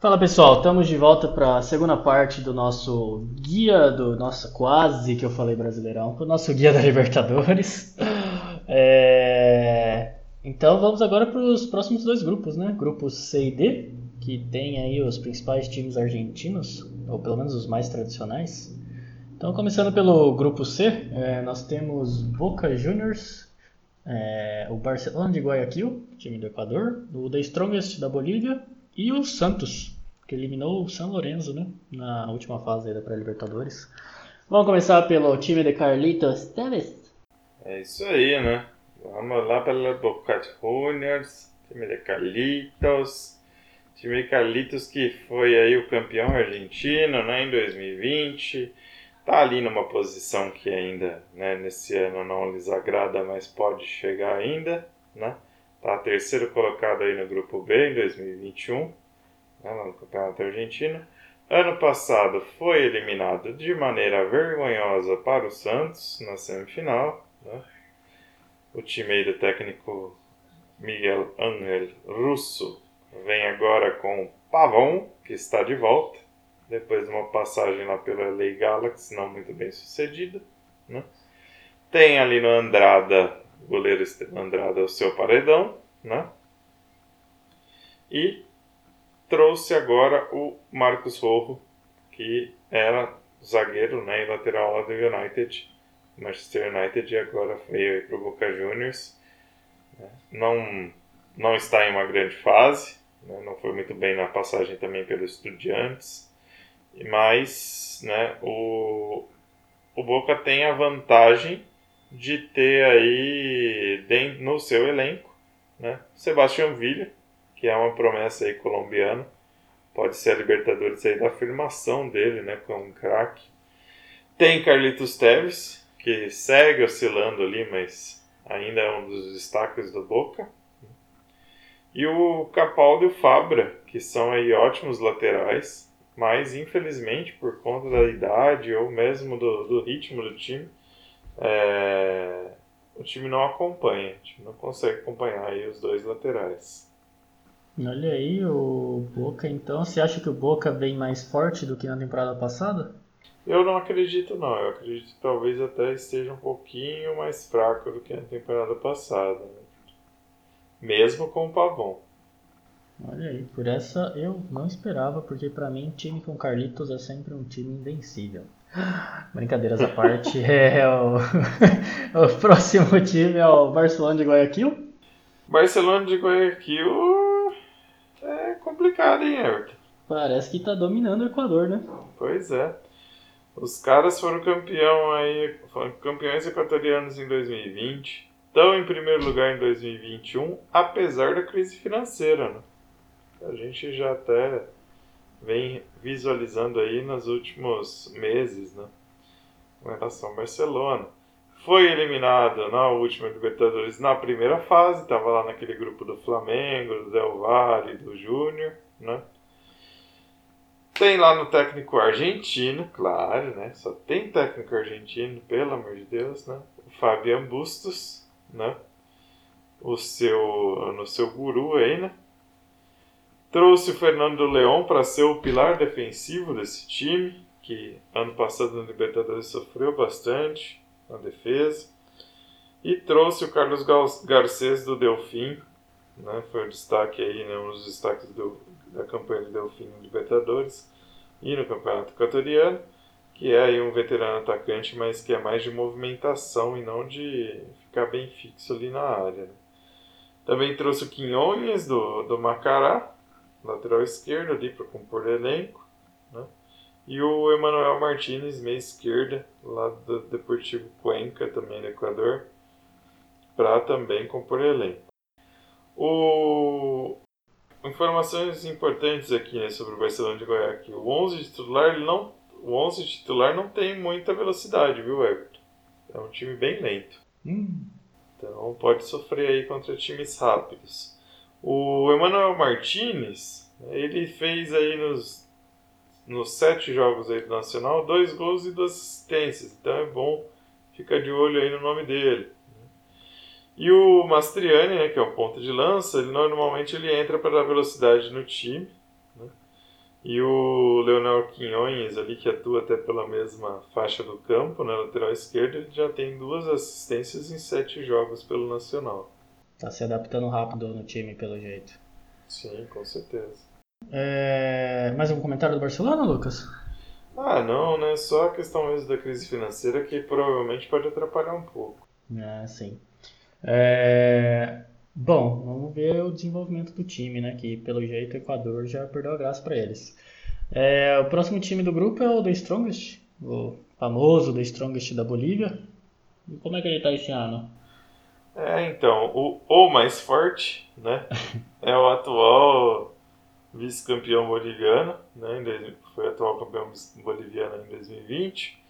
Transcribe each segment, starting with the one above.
Fala pessoal, estamos de volta para a segunda parte do nosso guia do nosso quase que eu falei brasileirão, o nosso guia da Libertadores. É... Então vamos agora para os próximos dois grupos, né? Grupos C e D, que tem aí os principais times argentinos, ou pelo menos os mais tradicionais. Então começando pelo grupo C, é, nós temos Boca Juniors, é, o Barcelona de Guayaquil, time do Equador, o The Strongest da Bolívia e o Santos, que eliminou o San Lorenzo né, na última fase da pré-Libertadores. Vamos começar pelo time de Carlitos Tevez. É isso aí, né? Vamos lá pela Boca Juniors, time de Carlitos. Time de Carlitos que foi aí o campeão argentino né, em 2020. Tá ali numa posição que ainda né, nesse ano não lhes agrada, mas pode chegar ainda. Né? Tá terceiro colocado aí no grupo B em 2021, né, no Campeonato Argentino. Ano passado foi eliminado de maneira vergonhosa para o Santos na semifinal. Né? O time aí do técnico Miguel Angel Russo vem agora com Pavão, que está de volta, depois de uma passagem lá pela Lei Galaxy, não muito bem sucedida. Né? Tem ali no Andrada goleiro Andrada o seu paredão, né? E trouxe agora o Marcos Rojo, que era zagueiro né, e lateral lá do United, Manchester United, e agora veio para o Boca Juniors. Né? Não, não está em uma grande fase, né? não foi muito bem na passagem também pelos Estudiantes, mas né, o, o Boca tem a vantagem de ter aí no seu elenco né, Sebastião Villa, que é uma promessa aí colombiana, pode ser a Libertadores aí da afirmação dele, né, como um craque. Tem Carlitos Teves, que segue oscilando ali, mas ainda é um dos destaques do Boca. E o Capaldo e o Fabra, que são aí ótimos laterais, mas infelizmente por conta da idade ou mesmo do, do ritmo do time, é, o time não acompanha, o time não consegue acompanhar aí os dois laterais. Olha aí o Boca, então você acha que o Boca vem mais forte do que na temporada passada? Eu não acredito não, eu acredito que talvez até esteja um pouquinho mais fraco do que na temporada passada. Né? Mesmo com o Pavon. Olha aí, por essa eu não esperava, porque para mim time com Carlitos é sempre um time invencível. Brincadeiras à parte, é o, o próximo time é o Barcelona de Guayaquil. Barcelona de Guayaquil é complicado, hein, Everton? Parece que tá dominando o Equador, né? Pois é. Os caras foram campeão aí, foram campeões equatorianos em 2020, estão em primeiro lugar em 2021, apesar da crise financeira, né? A gente já até vem visualizando aí nos últimos meses, né? Com relação ao Barcelona. Foi eliminado na última Libertadores na primeira fase, estava lá naquele grupo do Flamengo, do Del Valle, do Júnior, né? Tem lá no técnico argentino, claro, né? Só tem técnico argentino, pelo amor de Deus, né? O Fabian Bustos, né? O seu, no seu guru aí, né? Trouxe o Fernando Leão para ser o pilar defensivo desse time, que ano passado na Libertadores sofreu bastante na defesa. E trouxe o Carlos Garcês do Delfim, né, foi o destaque aí, né, um dos destaques do, da campanha do Delfim na Libertadores e no Campeonato Equatoriano, que é aí um veterano atacante, mas que é mais de movimentação e não de ficar bem fixo ali na área. Né. Também trouxe o Quinhões do, do Macará, lateral esquerdo ali para compor elenco, né? E o Emanuel Martinez, meia esquerda, lá do Deportivo Cuenca, também do Equador, para também compor elenco. O... Informações importantes aqui né, sobre o Barcelona de Goiás. O 11 titular não, o 11 titular não tem muita velocidade, viu, Everton? É um time bem lento. Hum. Então pode sofrer aí contra times rápidos. O Emmanuel Martinez, ele fez aí nos, nos sete jogos aí do Nacional dois gols e duas assistências. Então é bom ficar de olho aí no nome dele. E o Mastriani, né, que é o ponto de lança, ele normalmente ele entra para dar velocidade no time. Né? E o Leonel Quinhões ali, que atua até pela mesma faixa do campo, na lateral esquerda, ele já tem duas assistências em sete jogos pelo Nacional. Tá se adaptando rápido no time, pelo jeito. Sim, com certeza. É... Mais um comentário do Barcelona, Lucas? Ah, não, né? Só a questão mesmo da crise financeira que provavelmente pode atrapalhar um pouco. É, sim. É... Bom, vamos ver o desenvolvimento do time, né? Que pelo jeito o Equador já perdeu a graça para eles. É, o próximo time do grupo é o The Strongest, o famoso The Strongest da Bolívia. E como é que ele tá esse ano? É, então, o, o mais forte, né? é o atual vice-campeão boliviano, né? Foi atual campeão boliviano em 2020.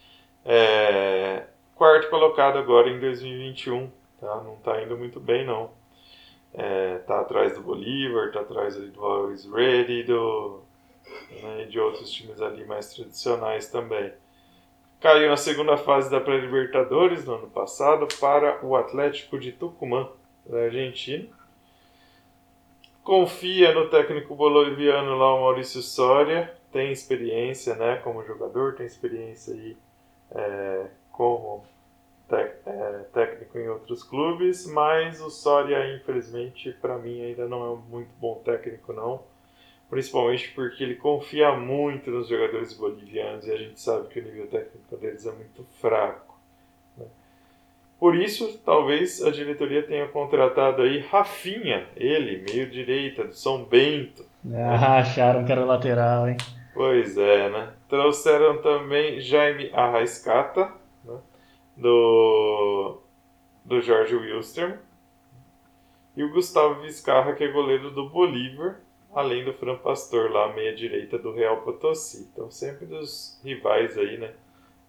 É, quarto colocado agora em 2021, tá? Não tá indo muito bem, não. É, tá atrás do Bolívar, tá atrás do Always Ready, do, né, de outros times ali mais tradicionais também. Caiu na segunda fase da pré-libertadores no ano passado para o Atlético de Tucumã, da Argentina. Confia no técnico boliviano lá, o Maurício Soria, tem experiência né, como jogador, tem experiência aí é, como é, técnico em outros clubes, mas o Soria, infelizmente, para mim ainda não é um muito bom técnico, não. Principalmente porque ele confia muito nos jogadores bolivianos e a gente sabe que o nível técnico deles é muito fraco. Né? Por isso, talvez a diretoria tenha contratado aí Rafinha, ele, meio direita, do São Bento. Ah, acharam que era lateral, hein? Pois é, né? Trouxeram também Jaime Arraiscata, do, do Jorge Wilster. E o Gustavo Vizcarra, que é goleiro do Bolívar, além do Fran Pastor, lá meia direita do Real Potosí. Então, sempre dos rivais aí, né?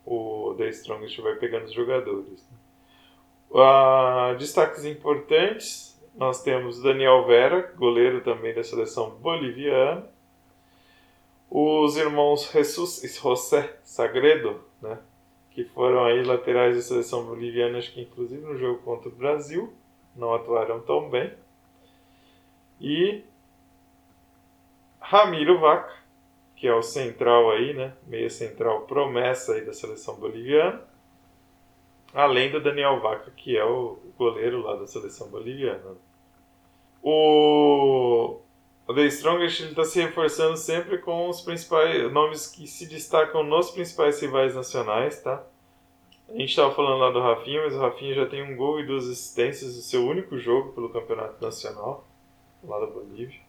O The Strongest vai pegando os jogadores. Uh, destaques importantes: nós temos Daniel Vera, goleiro também da seleção boliviana. Os irmãos Jesus e José Sagredo, né? que foram aí laterais da seleção boliviana, acho que inclusive no jogo contra o Brasil, não atuaram tão bem. E Ramiro Vaca, que é o central aí, né, meia central promessa aí da seleção boliviana, além do Daniel Vaca, que é o goleiro lá da seleção boliviana. O o The Strongest está se reforçando sempre com os principais nomes que se destacam nos principais rivais nacionais, tá? A gente estava falando lá do Rafinha, mas o Rafinha já tem um gol e duas assistências no seu único jogo pelo Campeonato Nacional, lá da Bolívia.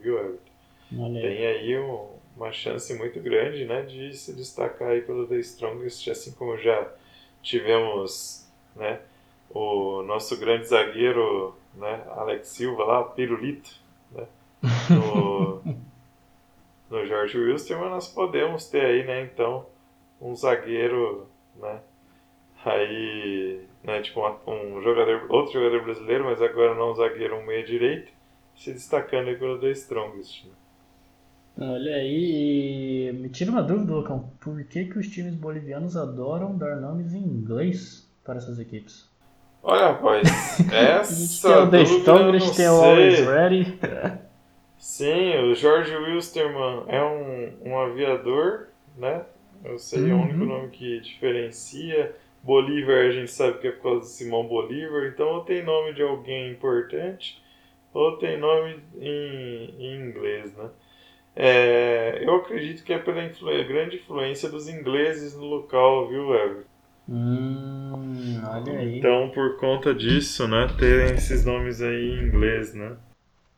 Viu, Everton? Tem aí um, uma chance muito grande, né, de se destacar aí pelo The Strongest, assim como já tivemos, né, o nosso grande zagueiro, né, Alex Silva lá, Pirulito, né, no, no Jorge Wilson, mas nós podemos ter aí, né, então, um zagueiro, né, aí, né, tipo, um jogador, outro jogador brasileiro, mas agora não um zagueiro, um meia direito, se destacando aí pelo The Strongest. Né? Olha aí, me tira uma dúvida, Lucão, por que, que os times bolivianos adoram dar nomes em inglês para essas equipes? Olha, rapaz, essa tem o The Strongest, tem o Always Ready. Sim, o George Wilstermann é um, um aviador, né? Eu sei, uhum. o único uhum. nome que diferencia. Bolívar a gente sabe que é por causa de Simão Bolívar, então ou tem nome de alguém importante, ou tem nome em, em inglês, né? É, eu acredito que é pela influ grande influência dos ingleses no local, viu, Everton? Hum, olha aí. Então, por conta disso, né, terem esses nomes aí em inglês, né?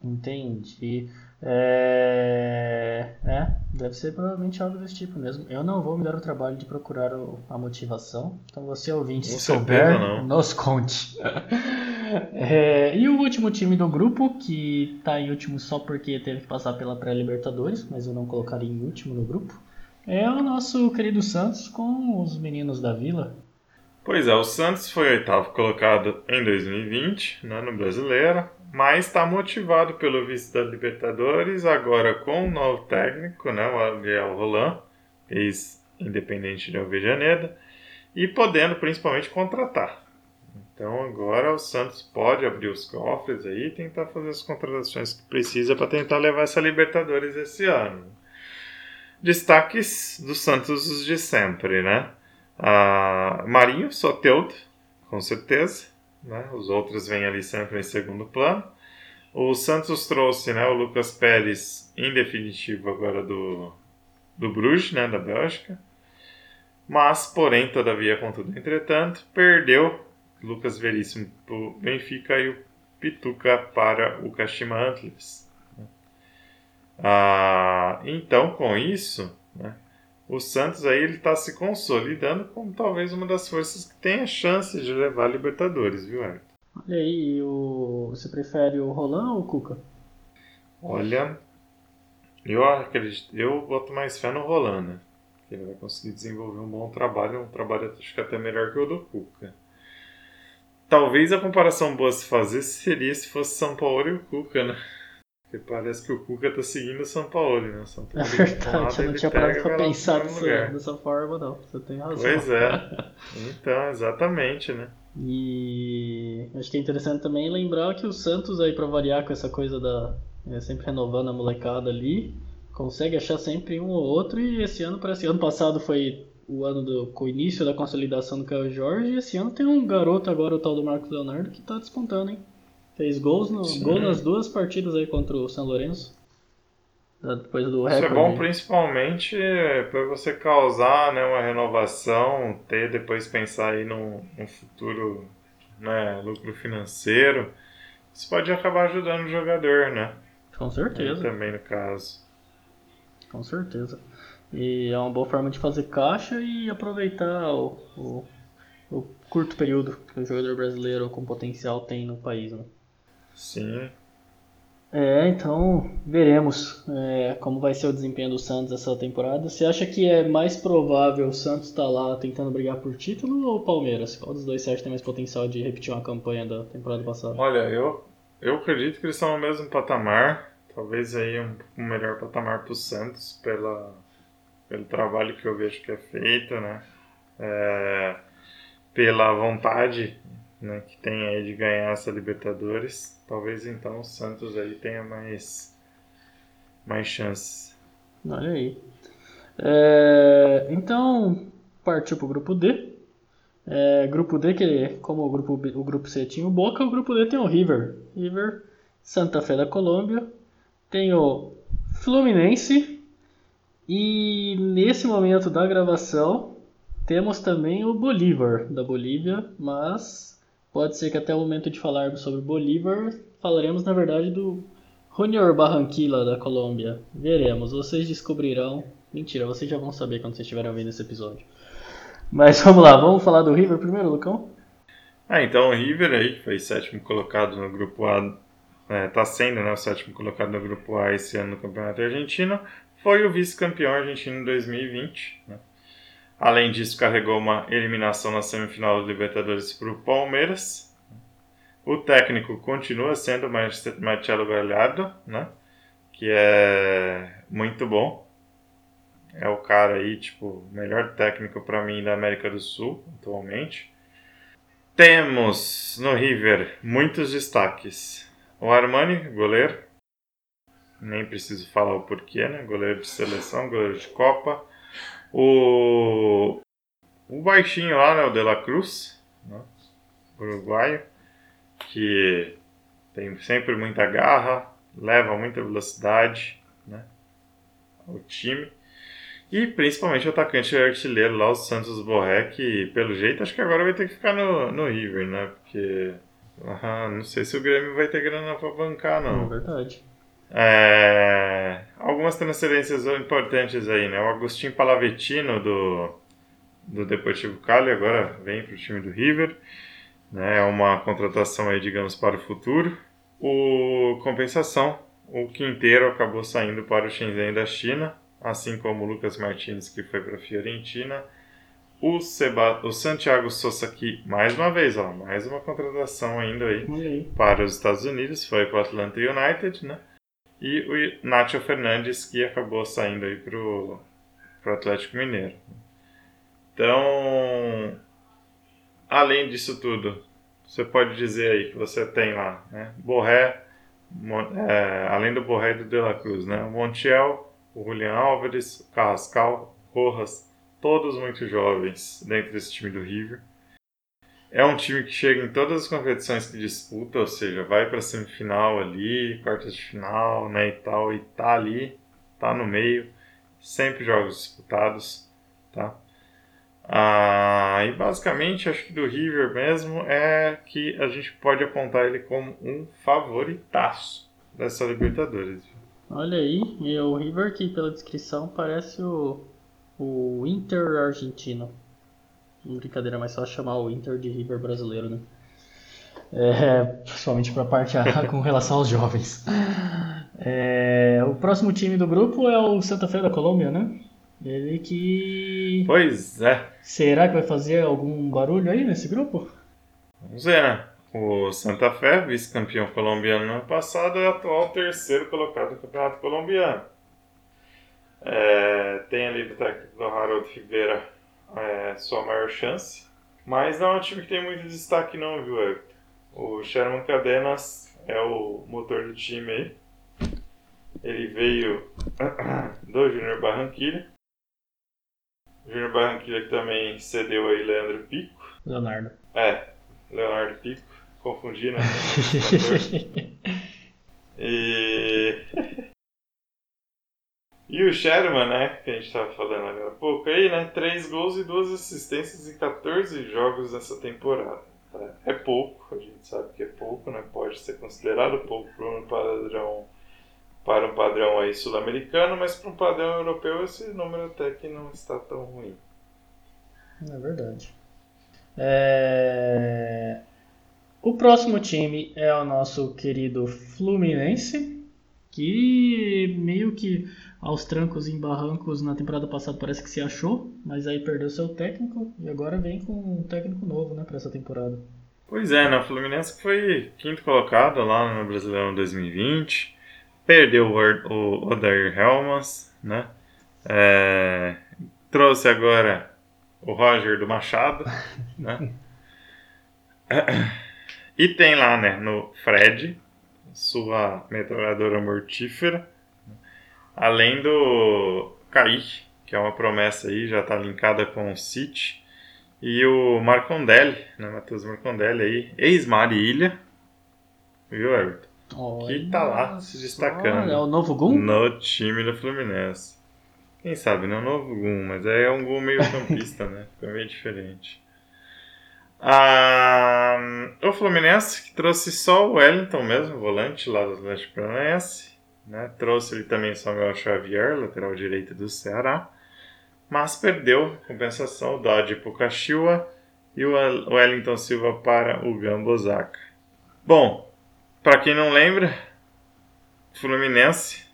Entendi. É... é, deve ser provavelmente algo desse tipo mesmo. Eu não vou me dar o trabalho de procurar o, a motivação. Então você ouvinte, se souber, não. nos conte. é, e o último time do grupo, que está em último só porque teve que passar pela pré-Libertadores, mas eu não colocaria em último no grupo, é o nosso querido Santos com os meninos da Vila. Pois é, o Santos foi oitavo colocado em 2020 né, no Brasileiro mas está motivado pelo vice da Libertadores, agora com um novo técnico, né, o Ariel Roland, ex-independente de Alvejaneda, e podendo principalmente contratar. Então agora o Santos pode abrir os cofres aí e tentar fazer as contratações que precisa para tentar levar essa Libertadores esse ano. Destaques do Santos os de sempre, né? Ah, Marinho, Soteudo, com certeza. Né? Os outros vêm ali sempre em segundo plano. O Santos trouxe né, o Lucas Pérez, em definitivo agora do, do Bruges, né, da Bélgica. Mas, porém, todavia, contudo, entretanto, perdeu Lucas Veríssimo para o Benfica e o Pituca para o Kashima Antlers. Ah, então, com isso, né, o Santos aí ele está se consolidando como talvez uma das forças que tenha chance de levar a Libertadores, viu, Arthur? Olha aí, o... você prefere o Roland ou o Cuca? Olha, eu acredito, eu boto mais fé no Roland, né? Que ele vai conseguir desenvolver um bom trabalho, um trabalho acho que até melhor que o do Cuca. Talvez a comparação boa a se fazer seria se fosse São Paulo e o Cuca, né? Porque parece que o Cuca tá seguindo o São Paulo, né? São Paulo, é verdade, eu não tinha parado pra pensar dessa, dessa forma, não. Você tem razão. Pois é. Então, exatamente, né? E acho que é interessante também lembrar que o Santos aí para variar com essa coisa da é, sempre renovando a molecada ali, consegue achar sempre um ou outro e esse ano parece ano passado foi o ano do com o início da consolidação do Caio Jorge e esse ano tem um garoto agora o tal do Marcos Leonardo que tá despontando, hein? Fez gols no, gol nas duas partidas aí contra o São Lourenço. Depois do Isso é bom principalmente para você causar né, uma renovação, ter depois pensar aí num, num futuro né, lucro financeiro. Isso pode acabar ajudando o jogador, né? Com certeza. também no caso. Com certeza. E é uma boa forma de fazer caixa e aproveitar o, o, o curto período que o jogador brasileiro com potencial tem no país. Né? Sim. É, então veremos é, como vai ser o desempenho do Santos essa temporada. Você acha que é mais provável o Santos estar tá lá tentando brigar por título ou o Palmeiras? Qual dos dois você acha que tem mais potencial de repetir uma campanha da temporada passada? Olha, eu, eu acredito que eles estão no mesmo patamar. Talvez aí um, um melhor patamar para o Santos pela, pelo trabalho que eu vejo que é feito, né? É, pela vontade né, que tem aí de ganhar essa Libertadores, talvez então o Santos aí tenha mais, mais chances. Olha aí. É, então, partiu para o grupo D. É, grupo D, que como o grupo, B, o grupo C tinha o Boca, o grupo D tem o River. River, Santa Fé da Colômbia. Tem o Fluminense. E nesse momento da gravação, temos também o Bolívar da Bolívia, mas Pode ser que até o momento de falarmos sobre Bolívar, falaremos na verdade do Junior Barranquilla da Colômbia. Veremos, vocês descobrirão. Mentira, vocês já vão saber quando vocês estiverem ouvindo esse episódio. Mas vamos lá, vamos falar do River primeiro, Lucão? Ah, então o River aí, que foi sétimo colocado no grupo A, está é, sendo né, o sétimo colocado no grupo A esse ano no Campeonato Argentino, foi o vice-campeão argentino em 2020. Né? Além disso, carregou uma eliminação na semifinal do Libertadores para o Palmeiras. O técnico continua sendo Marcelo Gallardo, né? que é muito bom. É o cara aí, tipo, melhor técnico para mim da América do Sul atualmente. Temos no River muitos destaques. O Armani, goleiro. Nem preciso falar o porquê, né? Goleiro de seleção, goleiro de Copa. O, o baixinho lá, né, o De La Cruz, né, uruguaio, que tem sempre muita garra, leva muita velocidade né, ao time. E principalmente o atacante artilheiro lá, o Santos Borré, que pelo jeito acho que agora vai ter que ficar no, no River, né? Porque ah, não sei se o Grêmio vai ter grana pra bancar, não. É verdade. É, algumas transferências importantes aí, né? O Agostinho Palavetino do, do Deportivo Cali agora vem para o time do River. Né? É uma contratação aí, digamos, para o futuro. O compensação, o Quinteiro acabou saindo para o Shenzhen da China, assim como o Lucas Martins que foi para a Fiorentina. O, Seba, o Santiago Sousa aqui, mais uma vez, ó, mais uma contratação ainda aí, aí. para os Estados Unidos, foi para o Atlanta United, né? e o Nacho Fernandes, que acabou saindo aí pro, pro Atlético Mineiro. Então, além disso tudo, você pode dizer aí que você tem lá, né? Borré, é, além do Borré e do De La Cruz, né? O Montiel, o Julian Álvares, o Carrascal, Rojas, todos muito jovens dentro desse time do River. É um time que chega em todas as competições que disputa, ou seja, vai para semifinal ali, quartas de final, né, e tal, e tá ali, tá no meio, sempre jogos disputados, tá? Ah, e basicamente acho que do River mesmo é que a gente pode apontar ele como um favoritaço dessa Libertadores. Olha aí, e o River que pela descrição parece o, o Inter argentino. Brincadeira, mas só chamar o Inter de River brasileiro, né? É, principalmente para a parte A com relação aos jovens. É, o próximo time do grupo é o Santa Fe da Colômbia, né? Ele que. Pois é. Será que vai fazer algum barulho aí nesse grupo? Vamos ver, né? O Santa Fé, vice-campeão colombiano no ano passado, é atual terceiro colocado no Campeonato Colombiano. É, tem ali do técnico do Harold Figueira é, sua maior chance, mas não é um time que tem muito destaque não, viu, Everton? O Sherman Cadenas é o motor do time aí. Ele veio do Júnior Barranquilla. Júnior Barranquilla que também cedeu aí Leandro Pico. Leonardo. É, Leonardo Pico. Confundi, né? e... E o Sherman, né, que a gente estava falando agora há pouco aí, né, 3 gols e 2 assistências em 14 jogos nessa temporada. Tá? É pouco, a gente sabe que é pouco, né, pode ser considerado pouco para um padrão, para um padrão aí sul-americano, mas para um padrão europeu esse número até que não está tão ruim. É verdade. É... O próximo time é o nosso querido Fluminense, que meio que aos trancos e barrancos na temporada passada parece que se achou, mas aí perdeu seu técnico e agora vem com um técnico novo, né, para essa temporada. Pois é, né, o Fluminense foi quinto colocado lá no Brasileirão 2020, perdeu o Odair Helmas, né, é, trouxe agora o Roger do Machado, né, e tem lá, né, no Fred, sua metralhadora mortífera, além do Kaique, que é uma promessa aí, já está linkada com o City, e o Marcondelli, né, Matheus Marcondelli aí, ex-Mari Ilha, viu, Everton? Olha que tá lá se destacando. É o novo Gum? No time do Fluminense. Quem sabe, não é o novo Gum, mas é um Gum meio campista, né? Fica meio diferente. Ah, o Fluminense que trouxe só o Wellington mesmo, volante lá do Atlético Paranaense. Né? Trouxe ele também Samuel Xavier, lateral direito do Ceará. Mas perdeu, compensação, o Dodge para o e o Wellington Silva para o Gambosaka. Bom, para quem não lembra, Fluminense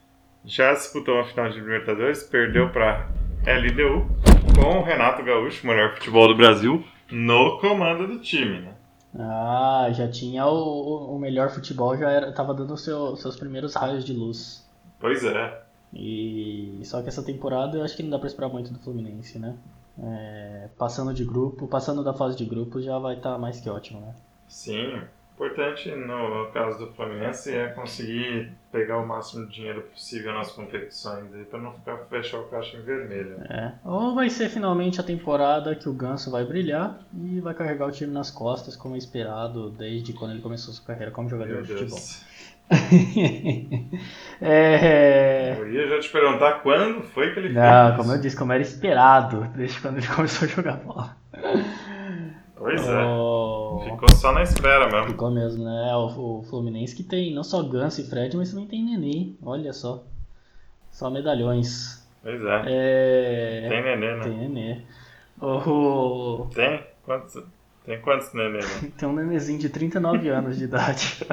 já disputou uma final de Libertadores, perdeu para LDU com o Renato Gaúcho, melhor futebol do Brasil, no comando do time, né? Ah, já tinha o, o melhor futebol, já era, tava dando seu, seus primeiros raios de luz. Pois é. E só que essa temporada eu acho que não dá pra esperar muito do Fluminense, né? É, passando de grupo, passando da fase de grupo já vai estar tá mais que ótimo, né? Sim, importante no caso do Fluminense é conseguir pegar o máximo de dinheiro possível nas competições para não ficar fechar o caixa em vermelho. É. Ou vai ser finalmente a temporada que o Ganso vai brilhar e vai carregar o time nas costas como é esperado desde quando ele começou sua carreira como jogador Meu de Deus. futebol. é... Eu ia já te perguntar quando foi que ele Não, fez como eu disse, como era esperado desde quando ele começou a jogar bola. Pois é. Oh. Ficou só na espera mesmo. Ficou mesmo, né? O, o Fluminense que tem não só Ganso e Fred, mas também tem Nenê. Olha só. Só medalhões. Pois é. É... Tem nenê, né? Tem Nenê. O... Tem? Quantos, tem quantos nenê, né? Tem um nenezinho de 39 anos de idade.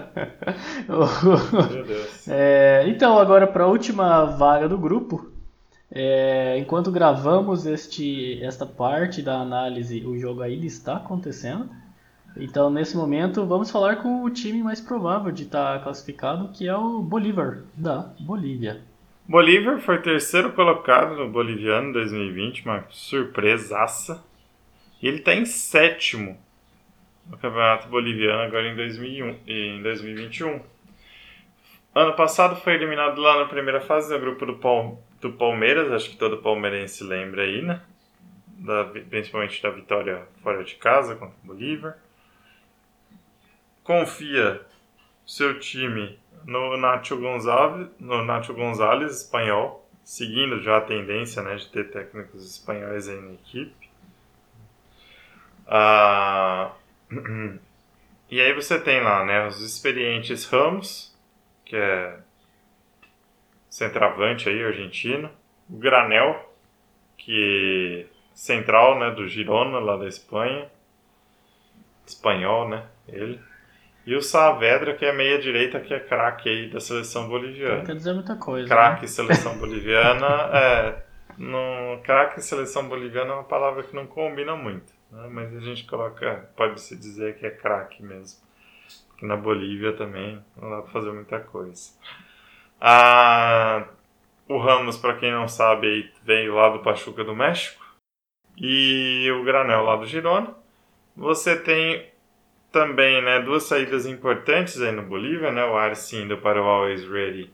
Meu Deus. É, então, agora para a última vaga do grupo. É, enquanto gravamos este, esta parte da análise, o jogo ainda está acontecendo. Então, nesse momento, vamos falar com o time mais provável de estar classificado, que é o Bolívar, da Bolívia. Bolívar foi terceiro colocado no Boliviano 2020, uma surpresaça. E ele está em sétimo no Campeonato Boliviano agora em, 2001, em 2021. Ano passado foi eliminado lá na primeira fase do grupo do Pal- do Palmeiras, acho que todo palmeirense lembra aí, né? Da, principalmente da vitória fora de casa contra o Bolívar. Confia seu time no Nacho Gonzalez, no Nacho Gonzalez espanhol, seguindo já a tendência né, de ter técnicos espanhóis aí na equipe. Ah, e aí você tem lá né, os experientes Ramos, que é centroavante aí, argentino. O Granel, que central, né, do Girona, lá da Espanha. Espanhol, né, ele. E o Saavedra, que é meia direita, que é craque aí da seleção boliviana. Não quer dizer muita coisa. Craque né? seleção boliviana, é... No, craque seleção boliviana é uma palavra que não combina muito, né? mas a gente coloca, pode-se dizer que é craque mesmo. Porque na Bolívia também não dá pra fazer muita coisa. Ah, o Ramos, para quem não sabe, veio lá do Pachuca do México. E o Granel lá do Girona. Você tem também né, duas saídas importantes aí no Bolívia, né? O Arce indo para o Always Ready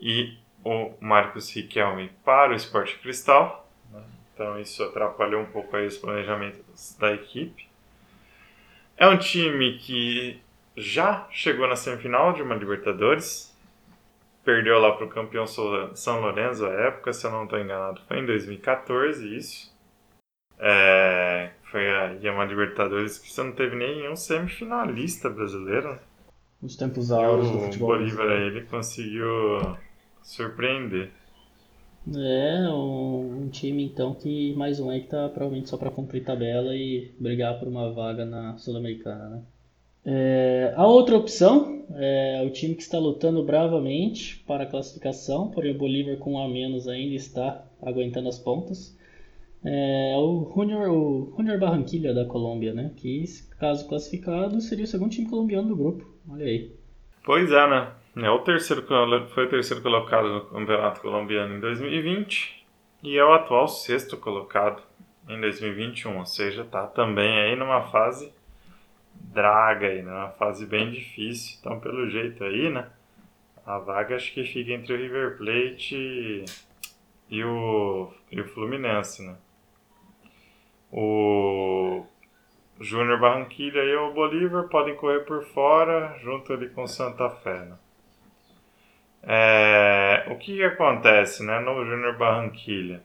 e o Marcos Riquelme para o Sport Cristal. Então isso atrapalhou um pouco aí os planejamentos da equipe. É um time que já chegou na semifinal de uma Libertadores, perdeu lá para o campeão São Lourenço à época, se eu não estou enganado, foi em 2014 isso. É, foi aí uma Libertadores que você não teve nenhum semifinalista brasileiro. Os tempos áureos do O futebol. Bolívar brasileiro. aí, ele conseguiu surpreender. É, um, um time então que mais um aí que tá provavelmente só para cumprir tabela e brigar por uma vaga na Sul-Americana, né? É, a outra opção é o time que está lutando bravamente para a classificação, porém o Bolívar com um a menos ainda está aguentando as pontas. É o Junior, o Junior Barranquilla da Colômbia, né? Que caso classificado seria o segundo time colombiano do grupo. Olha aí. Pois é, né? É o terceiro, foi o terceiro colocado no Campeonato Colombiano em 2020 e é o atual sexto colocado em 2021, ou seja, tá também aí numa fase draga aí, né? Uma fase bem difícil. Então, pelo jeito aí, né? A vaga acho que fica entre o River Plate e o, e o Fluminense, né? O Júnior Barranquilla e o Bolívar podem correr por fora, junto ali com o Santa Fé. Né? É, o que, que acontece né, no Júnior Barranquilla?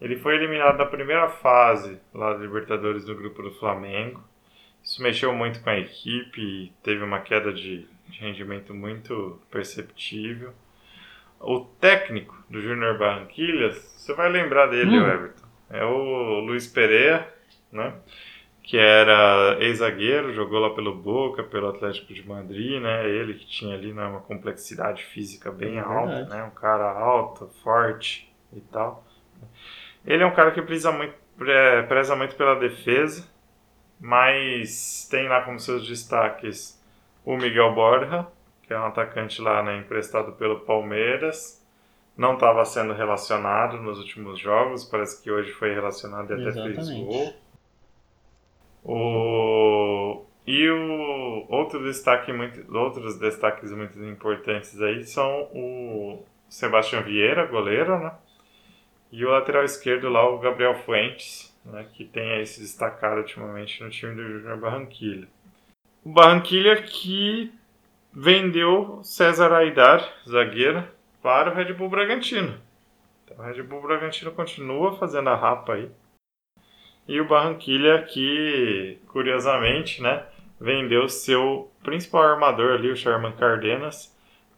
Ele foi eliminado na primeira fase lá da Libertadores do grupo do Flamengo. Isso mexeu muito com a equipe e teve uma queda de, de rendimento muito perceptível. O técnico do Júnior Barranquilla, você vai lembrar dele, Hum. Everton. É o Luiz Pereira, né? que era ex-zagueiro, jogou lá pelo Boca, pelo Atlético de Madrid, né? Ele que tinha ali né, uma complexidade física bem É alta, verdade. né? Um cara alto, forte e tal. Ele é um cara que preza muito, pre- preza muito pela defesa, mas tem lá como seus destaques o Miguel Borja, que é um atacante lá, né, emprestado pelo Palmeiras. Não estava sendo relacionado nos últimos jogos, parece que hoje foi relacionado e até fez Exatamente. gol. O... E o outro destaque muito, outros destaques muito importantes aí são o Sebastião Vieira, goleiro, né? E o lateral esquerdo lá, o Gabriel Fuentes, né? que tem aí se destacado ultimamente no time do Júnior Barranquilla. O Barranquilla que vendeu César Aidar, zagueiro, para o Red Bull Bragantino. Então o Red Bull Bragantino continua fazendo a rapa aí. E o Barranquilla que, curiosamente, né, vendeu seu principal armador ali, o Sherman Cardenas,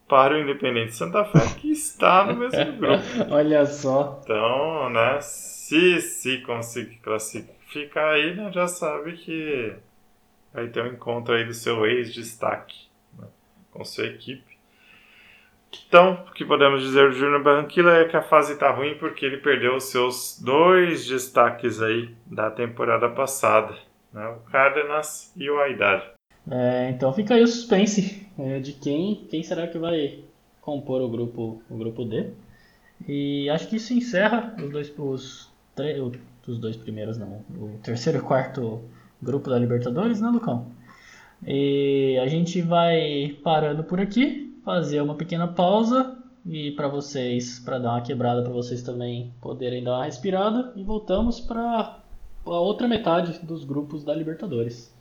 para o Independente Santa Fé, que está no mesmo grupo. Olha só. Então, né, se se conseguir classificar aí, né, já sabe que vai ter um encontro aí do seu ex-destaque né, com sua equipe. Então, o que podemos dizer do Júnior Barranquilla é que a fase está ruim porque ele perdeu os seus dois destaques aí da temporada passada, né, o Cárdenas e o Aidar. É, então fica aí o suspense é, de quem, quem será que vai compor o grupo, o grupo D. E acho que isso encerra os dois, os, os dois primeiros, não, o terceiro e quarto grupo da Libertadores, né, Lucão? E a gente vai parando por aqui, fazer uma pequena pausa e para vocês, para dar uma quebrada para vocês também poderem dar uma respirada e voltamos para a outra metade dos grupos da Libertadores.